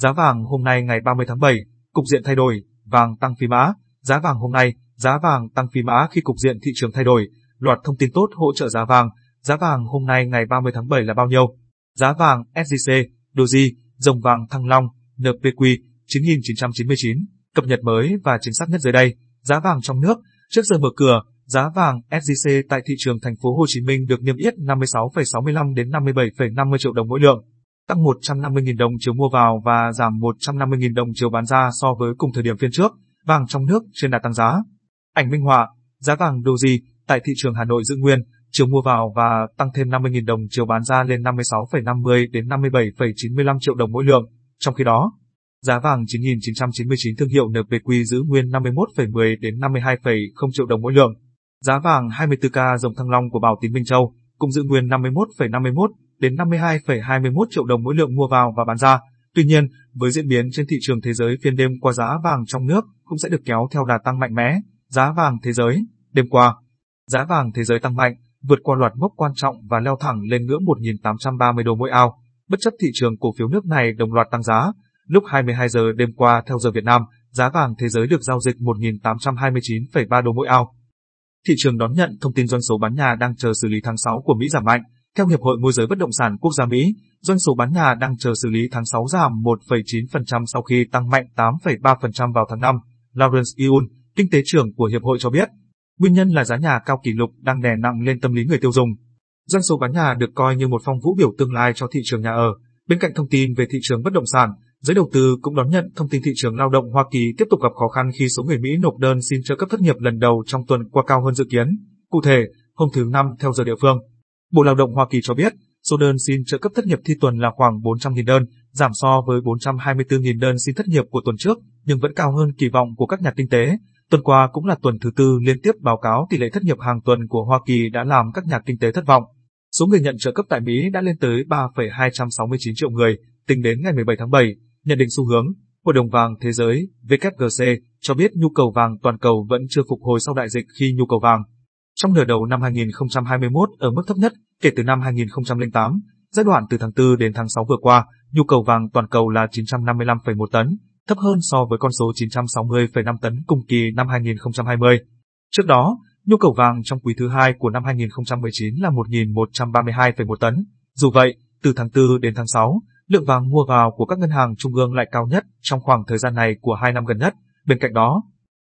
Giá vàng hôm nay ngày 30 tháng 7, cục diện thay đổi, vàng tăng phi mã, giá vàng hôm nay, giá vàng tăng phi mã khi cục diện thị trường thay đổi, loạt thông tin tốt hỗ trợ giá vàng, giá vàng hôm nay ngày 30 tháng 7 là bao nhiêu? Giá vàng SJC, Doji, dòng vàng Thăng Long, NPQ 9999, cập nhật mới và chính xác nhất dưới đây. Giá vàng trong nước, trước giờ mở cửa, giá vàng SJC tại thị trường thành phố Hồ Chí Minh được niêm yết 56,65 đến 57,50 triệu đồng mỗi lượng, tăng 150.000 đồng chiều mua vào và giảm 150.000 đồng chiều bán ra so với cùng thời điểm phiên trước. Vàng trong nước trên đà tăng giá. Ảnh minh họa, giá vàng Doji tại thị trường Hà Nội giữ nguyên, chiều mua vào và tăng thêm 50.000 đồng chiều bán ra lên 56,50 đến 57,95 triệu đồng mỗi lượng. Trong khi đó, giá vàng 9.999 thương hiệu NPQ giữ nguyên 51,10 đến 52,0 triệu đồng mỗi lượng. Giá vàng 24K dòng thăng long của Bảo Tín Minh Châu cũng giữ nguyên 51,51 đến 52,21 triệu đồng mỗi lượng mua vào và bán ra. Tuy nhiên, với diễn biến trên thị trường thế giới phiên đêm qua giá vàng trong nước cũng sẽ được kéo theo đà tăng mạnh mẽ. Giá vàng thế giới, đêm qua, giá vàng thế giới tăng mạnh, vượt qua loạt mốc quan trọng và leo thẳng lên ngưỡng 1.830 đô mỗi ao. Bất chấp thị trường cổ phiếu nước này đồng loạt tăng giá, lúc 22 giờ đêm qua theo giờ Việt Nam, giá vàng thế giới được giao dịch 1.829,3 đô mỗi ao. Thị trường đón nhận thông tin doanh số bán nhà đang chờ xử lý tháng 6 của Mỹ giảm mạnh. Theo Hiệp hội Môi giới Bất động sản Quốc gia Mỹ, doanh số bán nhà đang chờ xử lý tháng 6 giảm 1,9% sau khi tăng mạnh 8,3% vào tháng 5. Lawrence Yun, kinh tế trưởng của Hiệp hội cho biết, nguyên nhân là giá nhà cao kỷ lục đang đè nặng lên tâm lý người tiêu dùng. Doanh số bán nhà được coi như một phong vũ biểu tương lai cho thị trường nhà ở. Bên cạnh thông tin về thị trường bất động sản, giới đầu tư cũng đón nhận thông tin thị trường lao động Hoa Kỳ tiếp tục gặp khó khăn khi số người Mỹ nộp đơn xin trợ cấp thất nghiệp lần đầu trong tuần qua cao hơn dự kiến. Cụ thể, hôm thứ Năm theo giờ địa phương, Bộ Lao động Hoa Kỳ cho biết, số đơn xin trợ cấp thất nghiệp thi tuần là khoảng 400.000 đơn, giảm so với 424.000 đơn xin thất nghiệp của tuần trước, nhưng vẫn cao hơn kỳ vọng của các nhà kinh tế. Tuần qua cũng là tuần thứ tư liên tiếp báo cáo tỷ lệ thất nghiệp hàng tuần của Hoa Kỳ đã làm các nhà kinh tế thất vọng. Số người nhận trợ cấp tại Mỹ đã lên tới 3,269 triệu người, tính đến ngày 17 tháng 7, nhận định xu hướng. Hội đồng vàng thế giới WGC cho biết nhu cầu vàng toàn cầu vẫn chưa phục hồi sau đại dịch khi nhu cầu vàng trong nửa đầu năm 2021 ở mức thấp nhất kể từ năm 2008, giai đoạn từ tháng 4 đến tháng 6 vừa qua, nhu cầu vàng toàn cầu là 955,1 tấn, thấp hơn so với con số 960,5 tấn cùng kỳ năm 2020. Trước đó, nhu cầu vàng trong quý thứ hai của năm 2019 là 1.132,1 tấn. Dù vậy, từ tháng 4 đến tháng 6, lượng vàng mua vào của các ngân hàng trung ương lại cao nhất trong khoảng thời gian này của hai năm gần nhất. Bên cạnh đó,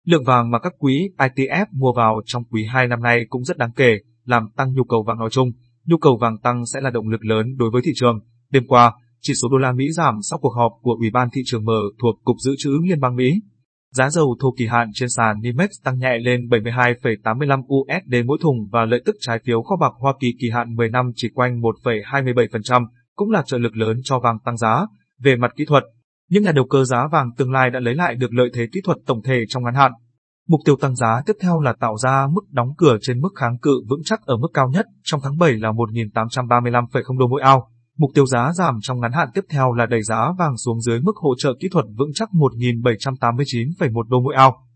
lượng vàng mà các quỹ ITF mua vào trong quý 2 năm nay cũng rất đáng kể, làm tăng nhu cầu vàng nói chung. Nhu cầu vàng tăng sẽ là động lực lớn đối với thị trường. Đêm qua, chỉ số đô la Mỹ giảm sau cuộc họp của Ủy ban thị trường mở thuộc Cục Dự trữ Liên bang Mỹ. Giá dầu thô kỳ hạn trên sàn NYMEX tăng nhẹ lên 72,85 USD mỗi thùng và lợi tức trái phiếu kho bạc Hoa Kỳ kỳ hạn 10 năm chỉ quanh 1,27%, cũng là trợ lực lớn cho vàng tăng giá. Về mặt kỹ thuật, những nhà đầu cơ giá vàng tương lai đã lấy lại được lợi thế kỹ thuật tổng thể trong ngắn hạn. Mục tiêu tăng giá tiếp theo là tạo ra mức đóng cửa trên mức kháng cự vững chắc ở mức cao nhất trong tháng 7 là 1.835,0 đô mỗi ao. Mục tiêu giá giảm trong ngắn hạn tiếp theo là đẩy giá vàng xuống dưới mức hỗ trợ kỹ thuật vững chắc 1.789,1 đô mỗi ao.